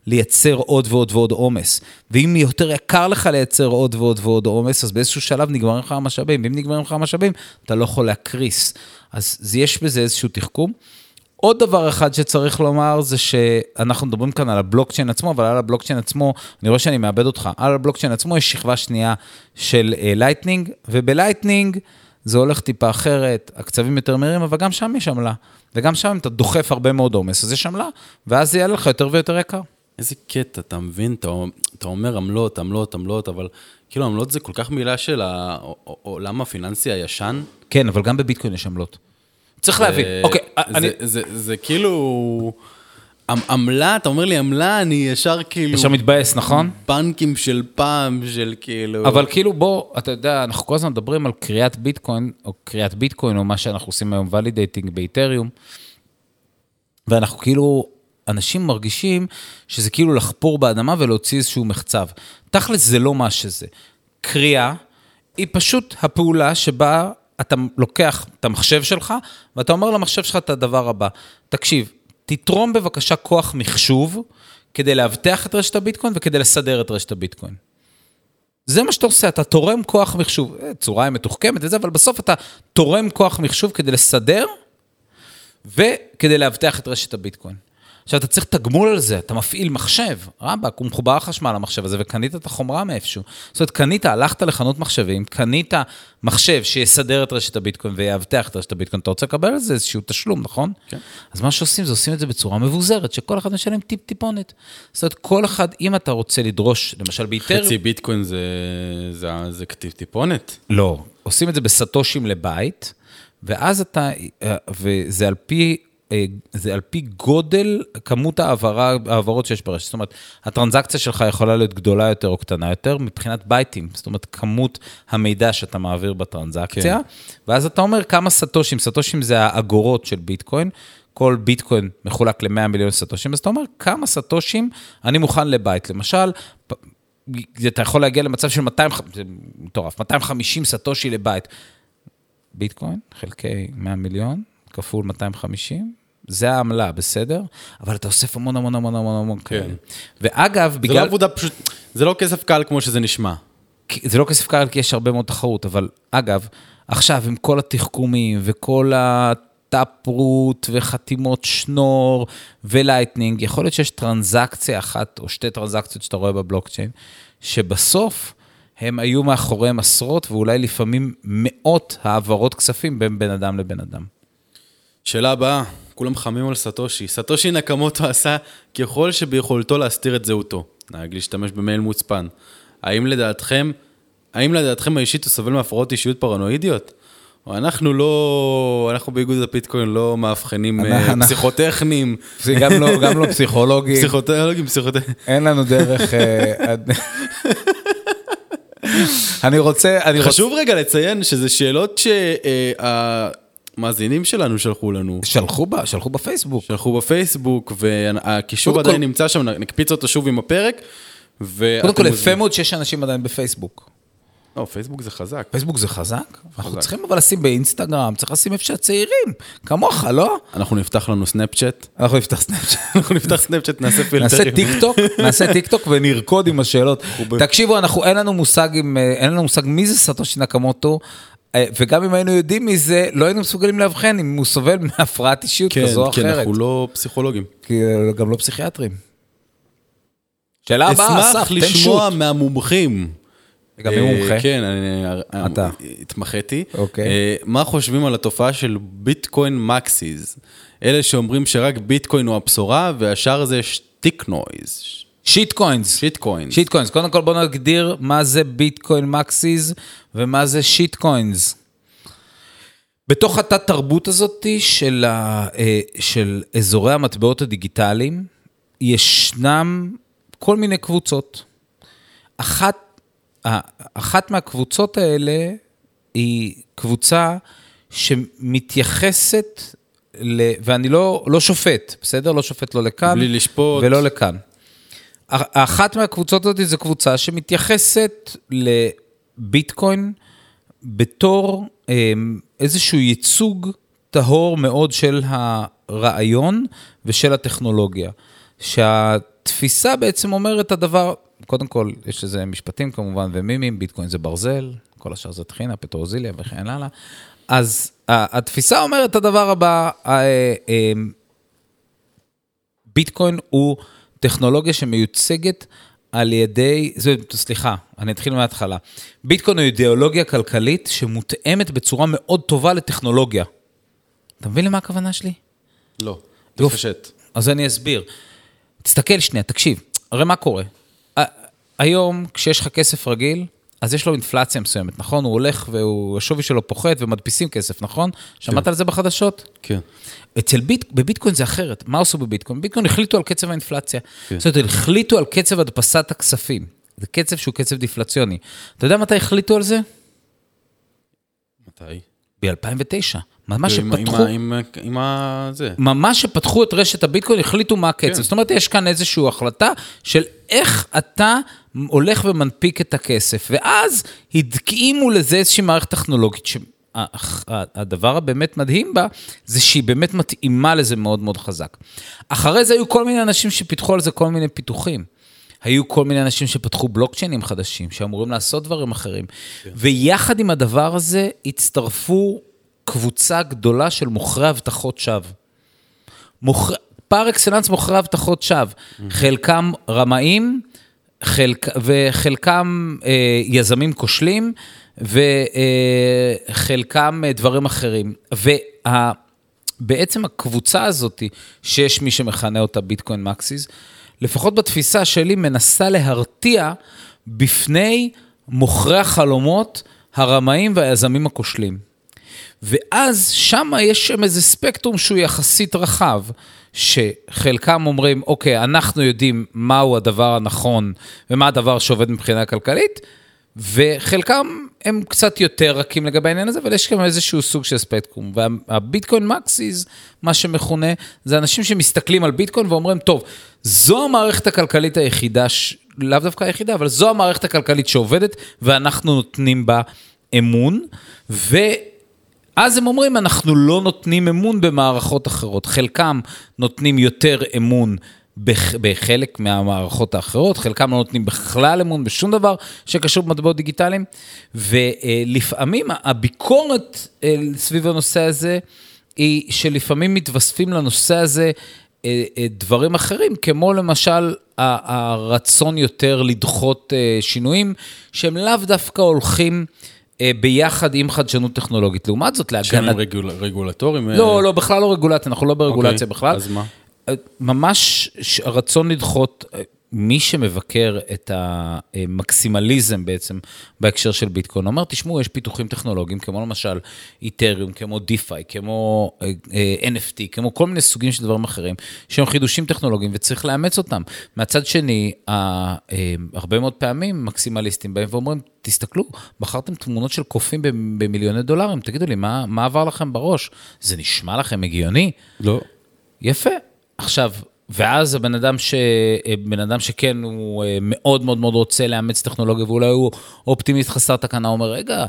לייצר עוד ועוד ועוד עומס. ואם יותר יקר לך לייצר עוד ועוד ועוד עומס, אז באיזשהו שלב נגמרים לך המשאבים. ואם נגמרים לך המשאבים, אתה לא יכול להקריס. אז יש בזה איזשהו תחכום. עוד דבר אחד שצריך לומר זה שאנחנו מדברים כאן על הבלוקצ'יין עצמו, אבל על הבלוקצ'יין עצמו, אני רואה שאני מאבד אותך, על הבלוקצ'יין עצמו יש שכבה שנייה של Lightning, וב Lightning זה הולך טיפה אחרת, הקצבים יותר מהירים, אבל גם שם יש עמלה. וגם שם אתה דוחף הרבה מאוד עומס, אז יש עמלה, ואז זה יעלה לך יותר ויותר יקר. איזה קטע, אתה מבין? אתה, אתה אומר עמלות, עמלות, עמלות, אבל כאילו עמלות זה כל כך מילה של העולם הפיננסי הישן. כן, אבל גם בביטקוין יש עמלות. צריך להבין, אוקיי, זה, אני... זה, זה, זה כאילו... עמ- עמלה, אתה אומר לי עמלה, אני ישר כאילו... עכשיו מתבאס, נכון? בנקים של פעם, של כאילו... אבל כאילו בוא, אתה יודע, אנחנו כל הזמן מדברים על קריאת ביטקוין, או קריאת ביטקוין, או מה שאנחנו עושים היום, ולידייטינג באיתריום, ואנחנו כאילו, אנשים מרגישים שזה כאילו לחפור באדמה ולהוציא איזשהו מחצב. תכלס זה לא מה שזה. קריאה היא פשוט הפעולה שבה אתה לוקח את המחשב שלך, ואתה אומר למחשב שלך את הדבר הבא. תקשיב, תתרום בבקשה כוח מחשוב כדי לאבטח את רשת הביטקוין וכדי לסדר את רשת הביטקוין. זה מה שאתה עושה, אתה תורם כוח מחשוב, אה, צורה מתוחכמת וזה, אבל בסוף אתה תורם כוח מחשוב כדי לסדר וכדי לאבטח את רשת הביטקוין. עכשיו, אתה צריך תגמול על זה, אתה מפעיל מחשב, רבאק, הוא מחובר חשמל למחשב הזה, וקנית את החומרה מאיפשהו. זאת אומרת, קנית, הלכת לחנות מחשבים, קנית מחשב שיסדר את רשת הביטקוין ויאבטח את רשת הביטקוין, אתה רוצה לקבל על זה איזשהו תשלום, נכון? כן. אז מה שעושים, זה עושים את זה בצורה מבוזרת, שכל אחד משלם טיפ-טיפונת. זאת אומרת, כל אחד, אם אתה רוצה לדרוש, למשל באיתר... חצי ביטקוין זה, זה, זה כתיב טיפונת. לא, עושים את זה בסטושים לבית, ואז אתה, אה, וזה על פי, זה על פי גודל כמות העברה, העברות שיש ברשת. זאת אומרת, הטרנזקציה שלך יכולה להיות גדולה יותר או קטנה יותר מבחינת בייטים, זאת אומרת, כמות המידע שאתה מעביר בטרנזקציה, כן. ואז אתה אומר כמה סטושים, סטושים זה האגורות של ביטקוין. כל ביטקוין מחולק ל-100 מיליון סטושים, אז אתה אומר, כמה סטושים אני מוכן לבית. למשל, אתה יכול להגיע למצב של 200, זה מטורף, 250 סטושי לבית. ביטקוין, חלקי 100 מיליון, כפול 250, זה העמלה, בסדר? אבל אתה אוסף המון המון המון המון המון כאלה. ואגב, זה לא בגלל... עבודה פשוט, זה לא כסף קל כמו שזה נשמע. זה לא כסף קל, כי יש הרבה מאוד תחרות, אבל אגב, עכשיו עם כל התחכומים וכל ה taproot וחתימות שנור ו lightning, יכול להיות שיש טרנזקציה אחת או שתי טרנזקציות שאתה רואה בבלוקצ'יין, שבסוף הם היו מאחוריהם עשרות ואולי לפעמים מאות העברות כספים בין בן אדם לבן אדם. שאלה הבאה, כולם חמים על סאטושי. סאטושי נקמוטו עשה ככל שביכולתו להסתיר את זהותו. נהג להשתמש במייל מוצפן. האם לדעתכם, האם לדעתכם האישית הוא סובל מהפרעות אישיות פרנואידיות? אנחנו לא, אנחנו באיגוד הפיטקוין לא מאבחנים אה, אנחנו- פסיכוטכנים, זה גם לא, גם לא פסיכולוגים, פסיכוטכנים, פסיכוטכנים. אין לנו דרך... אה, אני רוצה, אני רוצה... חשוב רגע לציין שזה שאלות שהמאזינים שלנו שלחו לנו. שלחו בה, שלחו בפייסבוק. שלחו בפייסבוק, והקישור עדיין כל- נמצא שם, נקפיץ אותו שוב עם הפרק. קודם כל, יפה מאוד שיש אנשים עדיין בפייסבוק. לא, פייסבוק זה חזק. פייסבוק זה חזק? אנחנו חזק. צריכים אבל לשים באינסטגרם, צריך לשים איפה שהצעירים, כמוך, לא? אנחנו נפתח לנו סנאפצ'אט. אנחנו נפתח סנאפצ'אט. אנחנו נפתח סנאפצ'אט, נעשה פילטרים. נעשה טיק טוק, נעשה טיק טוק ונרקוד עם השאלות. תקשיבו, אנחנו, אין לנו מושג עם, אה, אין לנו מושג מי זה סאטושי נקמוטו, וגם אם היינו יודעים מי זה, לא היינו מסוגלים לאבחן אם הוא סובל מהפרעת אישיות כן, כזו או כן, אחרת. אנחנו לא פסיכולוגים. כי אה, גם לא פסיכיאטרים. שאלה הבאה, אסף, אשמח תן לשמוע שוט. מהמומחים. גם מי אה, מומחה? כן, אני אתה. התמחיתי. אוקיי. אה, מה חושבים על התופעה של ביטקוין maxis? אלה שאומרים שרק ביטקוין הוא הבשורה, והשאר זה shit noise. shit coins. shit coins. shit coins. קודם כל בוא נגדיר מה זה ביטקוין maxis ומה זה shit coins. בתוך התת תרבות הזאת של, ה, אה, של אזורי המטבעות הדיגיטליים, ישנם כל מיני קבוצות. אחת, אחת מהקבוצות האלה היא קבוצה שמתייחסת, ל, ואני לא, לא שופט, בסדר? לא שופט לא לכאן בלי לשפוט. ולא לכאן. אחת מהקבוצות הזאת זו קבוצה שמתייחסת לביטקוין בתור אה, איזשהו ייצוג טהור מאוד של הרעיון ושל הטכנולוגיה. שהתפיסה בעצם אומרת את הדבר, קודם כל, יש לזה משפטים כמובן ומימים, ביטקוין זה ברזל, כל השאר זה טחינה, פטרוזיליה וכן הלאה. אז התפיסה אומרת את הדבר הבא, אה, ביטקוין הוא טכנולוגיה שמיוצגת על ידי, זה, סליחה, אני אתחיל מההתחלה. ביטקוין הוא אידיאולוגיה כלכלית שמותאמת בצורה מאוד טובה לטכנולוגיה. אתה מבין למה הכוונה שלי? לא. תפשט. אז אני אסביר. תסתכל שנייה, תקשיב, הרי מה קורה? היום, כשיש לך כסף רגיל, אז יש לו אינפלציה מסוימת, נכון? הוא הולך והשווי שלו פוחת ומדפיסים כסף, נכון? שמעת על זה בחדשות? כן. אצל ביט, בביטקוין זה אחרת. מה עשו בביטקוין? בביטקוין החליטו על קצצב האינפלציה. כן. זאת אומרת, החליטו על קצב הדפסת הכספים. זה קצב שהוא קצב דיפלציוני. אתה יודע מתי החליטו על זה? מתי? ב-2009. ממש עם- עם שפתחו... עם ה- עם ה... זה. ממש שפתחו את רשת הביטקוין, החליטו מה הקצב. כן. זאת אומרת, יש כאן איזושהי החלטה של איך אתה הולך ומנפיק את הכסף. ואז הדגימו לזה איזושהי מערכת טכנולוגית. ש... הדבר הבאמת מדהים בה, זה שהיא באמת מתאימה לזה מאוד מאוד חזק. אחרי זה היו כל מיני אנשים שפיתחו על זה כל מיני פיתוחים. היו כל מיני אנשים שפתחו בלוקצ'יינים חדשים, שאמורים לעשות דברים אחרים. ויחד עם הדבר הזה הצטרפו קבוצה גדולה של מוכרי הבטחות שווא. מוכר... פר אקסלנס מוכרי הבטחות שווא. חלקם רמאים, חלק... וחלקם אה, יזמים כושלים, וחלקם אה, דברים אחרים. ובעצם הקבוצה הזאת, שיש מי שמכנה אותה ביטקוין מקסיס, לפחות בתפיסה שלי, מנסה להרתיע בפני מוכרי החלומות, הרמאים והיזמים הכושלים. ואז שם יש שם איזה ספקטרום שהוא יחסית רחב, שחלקם אומרים, אוקיי, אנחנו יודעים מהו הדבר הנכון ומה הדבר שעובד מבחינה כלכלית, וחלקם הם קצת יותר רכים לגבי העניין הזה, אבל יש גם איזשהו סוג של ספקטרום. והביטקוין מקסיס, מה שמכונה, זה אנשים שמסתכלים על ביטקוין ואומרים, טוב, זו המערכת הכלכלית היחידה, ש... לאו דווקא היחידה, אבל זו המערכת הכלכלית שעובדת, ואנחנו נותנים בה אמון, ו... אז הם אומרים, אנחנו לא נותנים אמון במערכות אחרות. חלקם נותנים יותר אמון בח- בחלק מהמערכות האחרות, חלקם לא נותנים בכלל אמון בשום דבר שקשור במטבעות דיגיטליים, ולפעמים הביקורת אה, סביב הנושא הזה, היא שלפעמים מתווספים לנושא הזה אה, אה, דברים אחרים, כמו למשל הרצון יותר לדחות שינויים, שהם לאו דווקא הולכים ביחד עם חדשנות טכנולוגית. לעומת זאת, שהם להגנת... רגול- רגולטורים? אה, לא, לא, בכלל לא רגולציה, אנחנו לא ברגולציה אוקיי, בכלל. אז מה? אה, ממש הרצון לדחות, אה, מי שמבקר את המקסימליזם בעצם בהקשר של ביטקוין, אומר, תשמעו, יש פיתוחים טכנולוגיים, כמו למשל איתריום, כמו דיפיי, כמו אה, אה, NFT, כמו כל מיני סוגים של דברים אחרים, שהם חידושים טכנולוגיים וצריך לאמץ אותם. מהצד שני, אה, הרבה מאוד פעמים מקסימליסטים באים ואומרים, תסתכלו, בחרתם תמונות של קופים במ- במיליוני דולרים, תגידו לי, מה, מה עבר לכם בראש? זה נשמע לכם הגיוני? לא. יפה. עכשיו, ואז הבן אדם, ש... בן אדם שכן, הוא אה, מאוד מאוד מאוד רוצה לאמץ טכנולוגיה, ואולי הוא אופטימיסט חסר תקנה, אומר, רגע,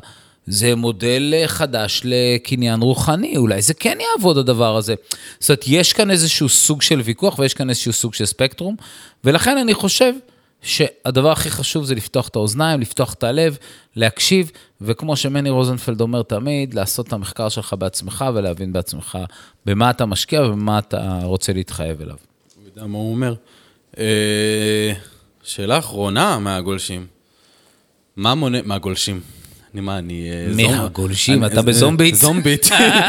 זה מודל אה, חדש לקניין רוחני, אולי זה כן יעבוד הדבר הזה. זאת אומרת, יש כאן איזשהו סוג של ויכוח ויש כאן איזשהו סוג של ספקטרום, ולכן אני חושב שהדבר הכי חשוב זה לפתוח את האוזניים, לפתוח את הלב, להקשיב, וכמו שמני רוזנפלד אומר תמיד, לעשות את המחקר שלך בעצמך ולהבין בעצמך במה אתה משקיע ובמה אתה רוצה להתחייב אליו. יודע מה הוא אומר. אה, שאלה אחרונה מהגולשים. מה מונה... מהגולשים. אני מה, אני... אה, מהגולשים, אתה בזומבית? זומבית.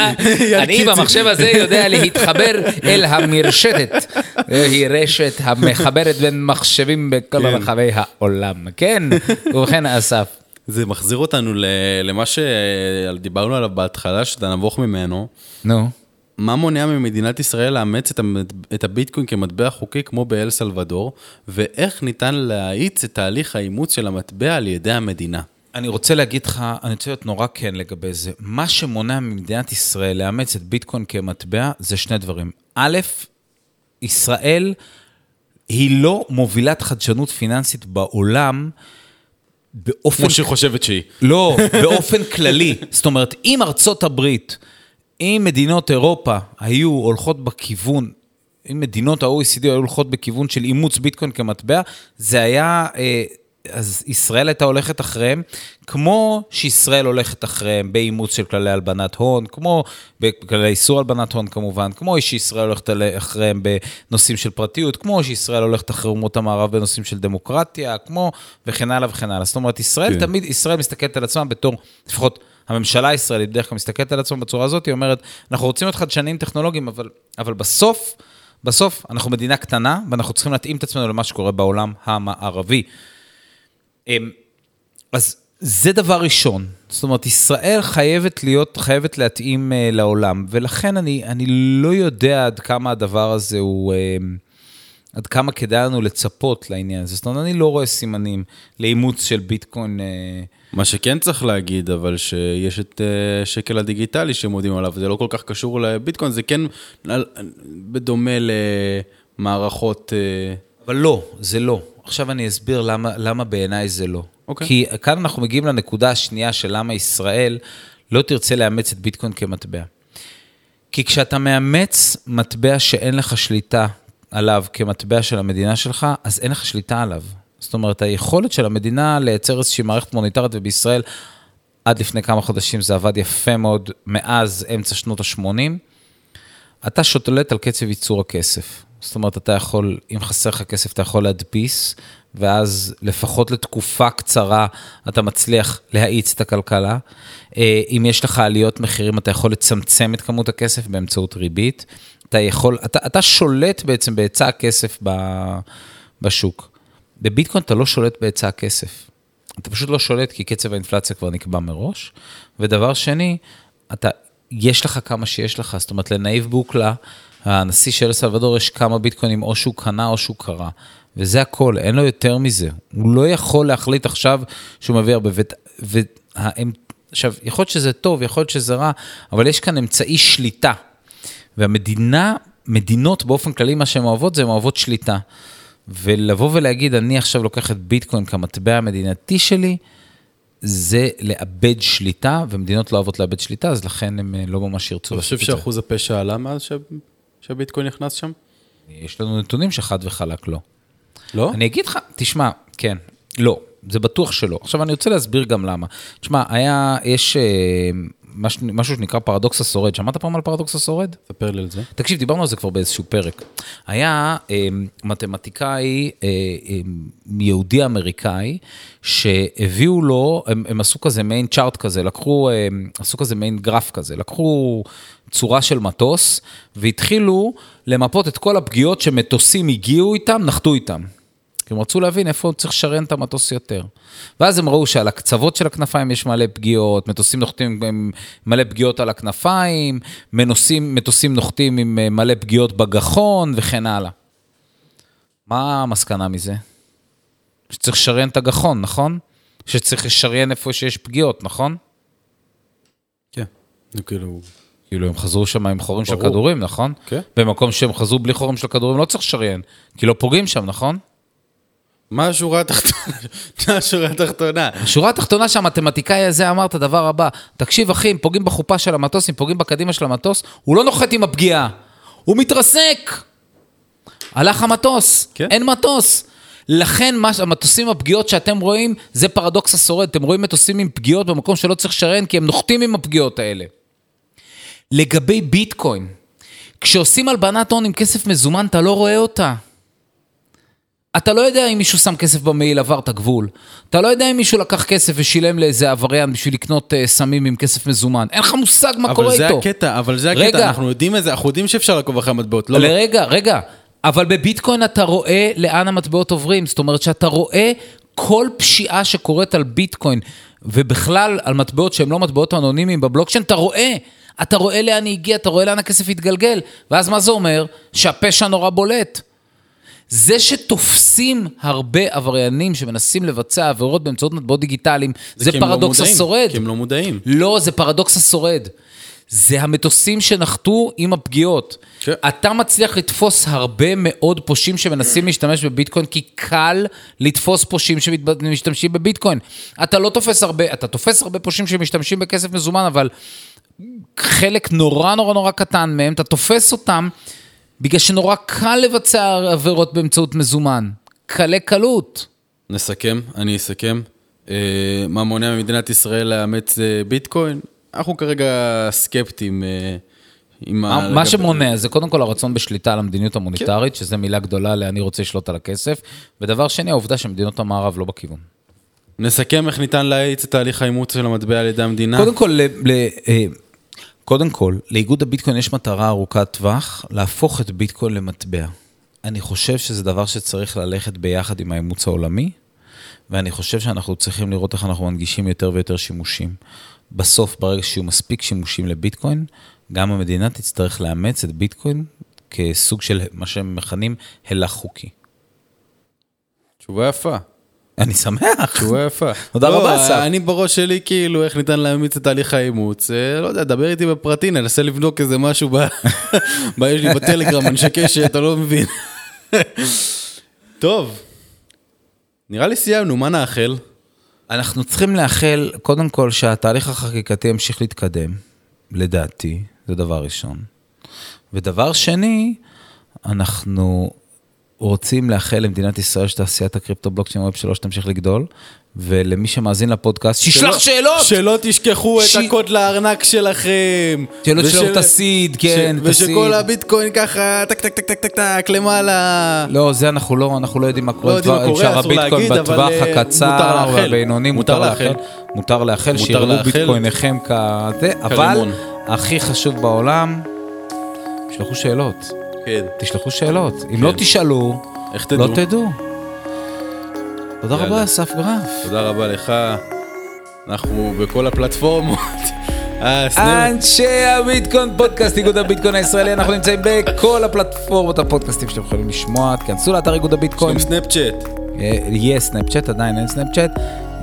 אני במחשב הזה יודע להתחבר אל המרשתת. היא רשת המחברת בין מחשבים בכל כן. רחבי העולם. כן, ובכן, אסף. זה מחזיר אותנו למה שדיברנו עליו בהתחלה, שאתה נבוך ממנו. נו. מה מונע ממדינת ישראל לאמץ את, המט... את הביטקוין כמטבע חוקי כמו באל סלבדור, ואיך ניתן להאיץ את תהליך האימוץ של המטבע על ידי המדינה? אני רוצה להגיד לך, אני רוצה להיות נורא כן לגבי זה. מה שמונע ממדינת ישראל לאמץ את ביטקוין כמטבע, זה שני דברים. א', ישראל היא לא מובילת חדשנות פיננסית בעולם באופן... כמו שהיא חושבת שהיא. לא, באופן כללי. זאת אומרת, אם ארצות הברית, אם מדינות אירופה היו הולכות בכיוון, אם מדינות ה-OECD היו הולכות בכיוון של אימוץ ביטקוין כמטבע, זה היה, אה, אז ישראל הייתה הולכת אחריהם, כמו שישראל הולכת אחריהם באימוץ של כללי הלבנת הון, כמו בכללי איסור הלבנת הון כמובן, כמו שישראל הולכת אחריהם בנושאים של פרטיות, כמו שישראל הולכת אחרי אומות המערב בנושאים של דמוקרטיה, כמו וכן הלאה וכן הלאה. זאת אומרת, ישראל כן. תמיד, ישראל מסתכלת על עצמה בתור, לפחות הממשלה הישראלית בדרך כלל מסתכלת על עצמה בצורה הזאת, היא אומרת, אנחנו רוצים להיות חדשניים טכנולוגיים, אבל, אבל בסוף, בסוף אנחנו מדינה קטנה, ואנחנו צריכים להתאים את עצמנו למה שקורה בעולם המערבי. אמ, אז זה דבר ראשון. זאת אומרת, ישראל חייבת להיות, חייבת להתאים uh, לעולם, ולכן אני, אני לא יודע עד כמה הדבר הזה הוא, uh, עד כמה כדאי לנו לצפות לעניין הזה. זאת אומרת, אני לא רואה סימנים לאימוץ של ביטקוין. Uh, מה שכן צריך להגיד, אבל שיש את אה, שקל הדיגיטלי שהם עובדים עליו, זה לא כל כך קשור לביטקוין, זה כן בדומה למערכות... אה, אבל לא, זה לא. עכשיו אני אסביר למה, למה בעיניי זה לא. אוקיי. כי כאן אנחנו מגיעים לנקודה השנייה של למה ישראל לא תרצה לאמץ את ביטקוין כמטבע. כי כשאתה מאמץ מטבע שאין לך שליטה עליו כמטבע של המדינה שלך, אז אין לך שליטה עליו. זאת אומרת, היכולת של המדינה לייצר איזושהי מערכת מוניטרית, ובישראל עד לפני כמה חודשים זה עבד יפה מאוד, מאז אמצע שנות ה-80, אתה שולט על קצב ייצור הכסף. זאת אומרת, אתה יכול, אם חסר לך כסף, אתה יכול להדפיס, ואז לפחות לתקופה קצרה אתה מצליח להאיץ את הכלכלה. אה, אם יש לך עליות מחירים, אתה יכול לצמצם את כמות הכסף באמצעות ריבית. אתה יכול, אתה, אתה שולט בעצם בהיצע הכסף בשוק. בביטקוין אתה לא שולט בהיצע הכסף. אתה פשוט לא שולט כי קצב האינפלציה כבר נקבע מראש. ודבר שני, אתה, יש לך כמה שיש לך, זאת אומרת, לנאיב בוקלה, הנשיא של אל סלבדור, יש כמה ביטקוינים, או שהוא קנה או שהוא קרא. וזה הכל, אין לו יותר מזה. הוא לא יכול להחליט עכשיו שהוא מביא הרבה. ות- והאם- עכשיו, יכול להיות שזה טוב, יכול להיות שזה רע, אבל יש כאן אמצעי שליטה. והמדינה, מדינות באופן כללי, מה שהן אוהבות זה הן אוהבות שליטה. ולבוא ולהגיד, אני עכשיו לוקח את ביטקוין כמטבע המדינתי שלי, זה לאבד שליטה, ומדינות לא אוהבות לאבד שליטה, אז לכן הם אה, לא ממש ירצו אתה חושב לעשות את זה. שאחוז הפשע עלה מאז ש- שהביטקוין נכנס שם? יש לנו נתונים שחד וחלק לא. לא? אני אגיד לך, תשמע, כן, לא, זה בטוח שלא. עכשיו, אני רוצה להסביר גם למה. תשמע, היה, יש אה, משהו שנקרא פרדוקס השורד. שמעת פעם על פרדוקס השורד? ספר לי על זה. תקשיב, דיברנו על זה כבר באיזשהו פרק. היה אה, מתמטיקאי אה, אה, יהודי אמריקאי, שהביאו לו, הם, הם עשו כזה מעין צ'ארט כזה, לקחו, אה, עשו כזה מעין גרף כזה, לקחו צורה של מטוס, והתחילו למפות את כל הפגיעות שמטוסים הגיעו איתם, נחתו איתם. כי הם רצו להבין איפה צריך לשריין את המטוס יותר. ואז הם ראו שעל הקצוות של הכנפיים יש מלא פגיעות, מטוסים נוחתים עם מלא פגיעות על הכנפיים, מנוסים, מטוסים נוחתים עם אה, מלא פגיעות בגחון וכן הלאה. מה המסקנה מזה? שצריך לשריין את הגחון, נכון? שצריך לשריין איפה שיש פגיעות, נכון? כן. זה כאילו... כאילו, הם חזרו שם עם חורים של ברור. כדורים, נכון? כן. במקום שהם חזרו בלי חורים של כדורים, לא צריך לשריין, כי לא פוגעים שם, נכון? מה השורה התחתונה? מה השורה התחתונה? השורה התחתונה שהמתמטיקאי הזה אמר את הדבר הבא, תקשיב אחי, אם פוגעים בחופה של המטוס, אם פוגעים בקדימה של המטוס, הוא לא נוחת עם הפגיעה, הוא מתרסק. הלך המטוס, כן. אין מטוס. לכן מה, המטוסים הפגיעות שאתם רואים, זה פרדוקס השורד. אתם רואים מטוסים עם פגיעות במקום שלא צריך לשריין, כי הם נוחתים עם הפגיעות האלה. לגבי ביטקוין, כשעושים הלבנת הון עם כסף מזומן, אתה לא רואה אותה. אתה לא יודע אם מישהו שם כסף במעיל, עבר את הגבול. אתה לא יודע אם מישהו לקח כסף ושילם לאיזה עבריין בשביל לקנות uh, סמים עם כסף מזומן. אין לך מושג מה קורה אבל זה איתו. הקטע, אבל זה רגע. הקטע, אנחנו יודעים את זה, אנחנו יודעים שאפשר לעקוב אחרי המטבעות. לא, לא. רגע, רגע. אבל בביטקוין אתה רואה לאן המטבעות עוברים. זאת אומרת שאתה רואה כל פשיעה שקורית על ביטקוין, ובכלל על מטבעות שהן לא מטבעות אנונימיים בבלוקצ'יין, אתה רואה. אתה רואה לאן היא הגיעה, אתה רואה לאן הכסף התגלגל. ואז מה זה אומר? שהפשע נורא בולט. זה שתופסים הרבה עבריינים שמנסים לבצע עבירות באמצעות מטבעות דיגיטליים, זה, הם לא פרדוקס מודעים, השורד. כי הם לא מודעים. לא, זה פרדוקס השורד. זה המטוסים שנחתו עם הפגיעות. כן. אתה מצליח לתפוס הרבה מאוד פושעים שמנסים להשתמש בביטקוין, כי קל לתפוס פושעים שמשתמשים בביטקוין. אתה לא תופס הרבה, אתה תופס הרבה פושעים שמשתמשים בכסף מזומן, אבל חלק נורא נורא נורא קטן מהם, אתה תופס אותם בגלל שנורא קל לבצע עבירות באמצעות מזומן. קלי קלות. נסכם, אני אסכם. אה, מה מונע ממדינת ישראל לאמץ אה, ביטקוין? אנחנו כרגע סקפטיים. אה, עם מה, מה לגבי- שמונע זה קודם כל הרצון בשליטה על המדיניות המוניטרית, שזו מילה גדולה ל"אני רוצה לשלוט על הכסף", ודבר שני, העובדה שמדינות המערב לא בכיוון. נסכם איך ניתן להאיץ את תהליך האימוץ של המטבע על ידי המדינה. קודם כל, ל, ל, קודם כל, לאיגוד הביטקוין יש מטרה ארוכת טווח, להפוך את ביטקוין למטבע. אני חושב שזה דבר שצריך ללכת ביחד עם האימוץ העולמי, ואני חושב שאנחנו צריכים לראות איך אנחנו מנגישים יותר ויותר שימושים. בסוף, ברגע שיהיו מספיק שימושים לביטקוין, גם המדינה תצטרך לאמץ את ביטקוין כסוג של מה שהם מכנים הילך חוקי. תשובה יפה. אני שמח. תשובה יפה. תודה לא, רבה, אסף. אני בראש שלי, כאילו, איך ניתן להאמיץ את תהליך האימוץ. אה, לא יודע, דבר איתי בפרטי, ננסה לבדוק איזה משהו ב... ב- יש לי בטלגרם, אנשי קשת, אתה לא מבין. טוב, נראה לי סיימנו, מה נאחל? אנחנו צריכים לאחל, קודם כל, שהתהליך החקיקתי ימשיך להתקדם, לדעתי, זה דבר ראשון. ודבר שני, אנחנו רוצים לאחל למדינת ישראל שתעשיית הקריפטו בלוקצ'יין ו Web 3 תמשיך לגדול, ולמי שמאזין לפודקאסט, שישלח שלא- שאלות! שלא תשכחו ש- את הקוד לארנק שלכם. שלא ושל- תשלחו את ה seed, כן, ש- את ה seed. ושכל הביטקוין ככה, טק טק טק טק טק טק למעלה. לא, זה אנחנו לא, אנחנו לא יודעים מה קורה יודעים מה קורה, שאר אסור הביטקוין להגיד, בטווח אבל, אה, מותר הקצר לאחל. והבינוני, מותר מותר לאחל. מותר לאחל, שיראו לאחל. ביטקויניכם כזה, אבל. הכי חשוב בעולם, תשלחו שאלות. כן. תשלחו שאלות. אם לא תשאלו, איך תדעו? לא תדעו. תודה יאללה. רבה, אסף גרף. תודה רבה לך. אנחנו בכל הפלטפורמות. אה. אנשי הביטקוין פודקאסט, איגוד הביטקוין הישראלי, אנחנו נמצאים בכל הפלטפורמות הפודקאסטים שאתם יכולים לשמוע, תכנסו לאתר איגוד הביטקוין, עם סנאפצ'אט. אה, יש סנאפצ'אט, עדיין אין סנאפצ'אט,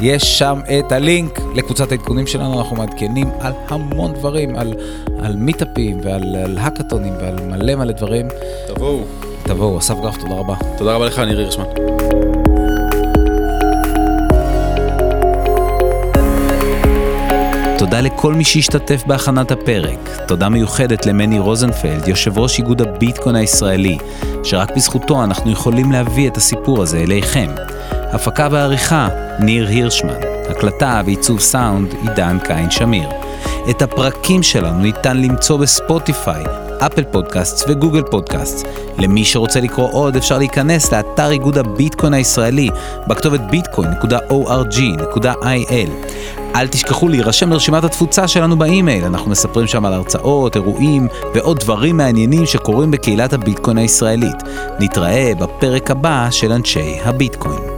יש שם את הלינק לקבוצת העדכונים שלנו, אנחנו מעדכנים על המון דברים, על, על מיטאפים ועל על האקתונים ועל מלא מלא דברים. תבואו. תבואו, אסף גרף, תודה רבה. תודה רבה לך, ניר הירשמן. תודה לכל מי שהשתתף בהכנת הפרק. תודה מיוחדת למני רוזנפלד, יושב ראש איגוד הביטקוין הישראלי, שרק בזכותו אנחנו יכולים להביא את הסיפור הזה אליכם. הפקה ועריכה, ניר הירשמן. הקלטה ועיצוב סאונד, עידן קין שמיר. את הפרקים שלנו ניתן למצוא בספוטיפיי, אפל פודקאסט וגוגל פודקאסט. למי שרוצה לקרוא עוד אפשר להיכנס לאתר איגוד הביטקוין הישראלי בכתובת bitcoin.org.il. אל תשכחו להירשם לרשימת התפוצה שלנו באימייל, אנחנו מספרים שם על הרצאות, אירועים ועוד דברים מעניינים שקורים בקהילת הביטקוין הישראלית. נתראה בפרק הבא של אנשי הביטקוין.